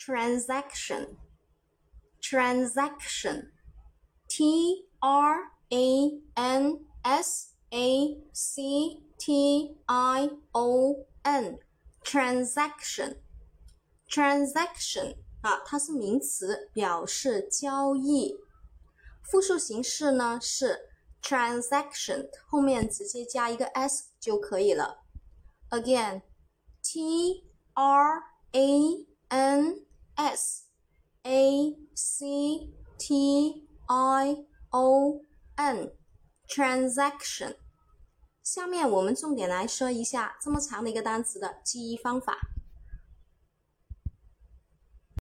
transaction，transaction，t r a n s a c t i o n，transaction，transaction 啊，它是名词，表示交易。复数形式呢是 transaction，后面直接加一个 s 就可以了。Again，t r a n s a c t i o n，transaction。下面我们重点来说一下这么长的一个单词的记忆方法。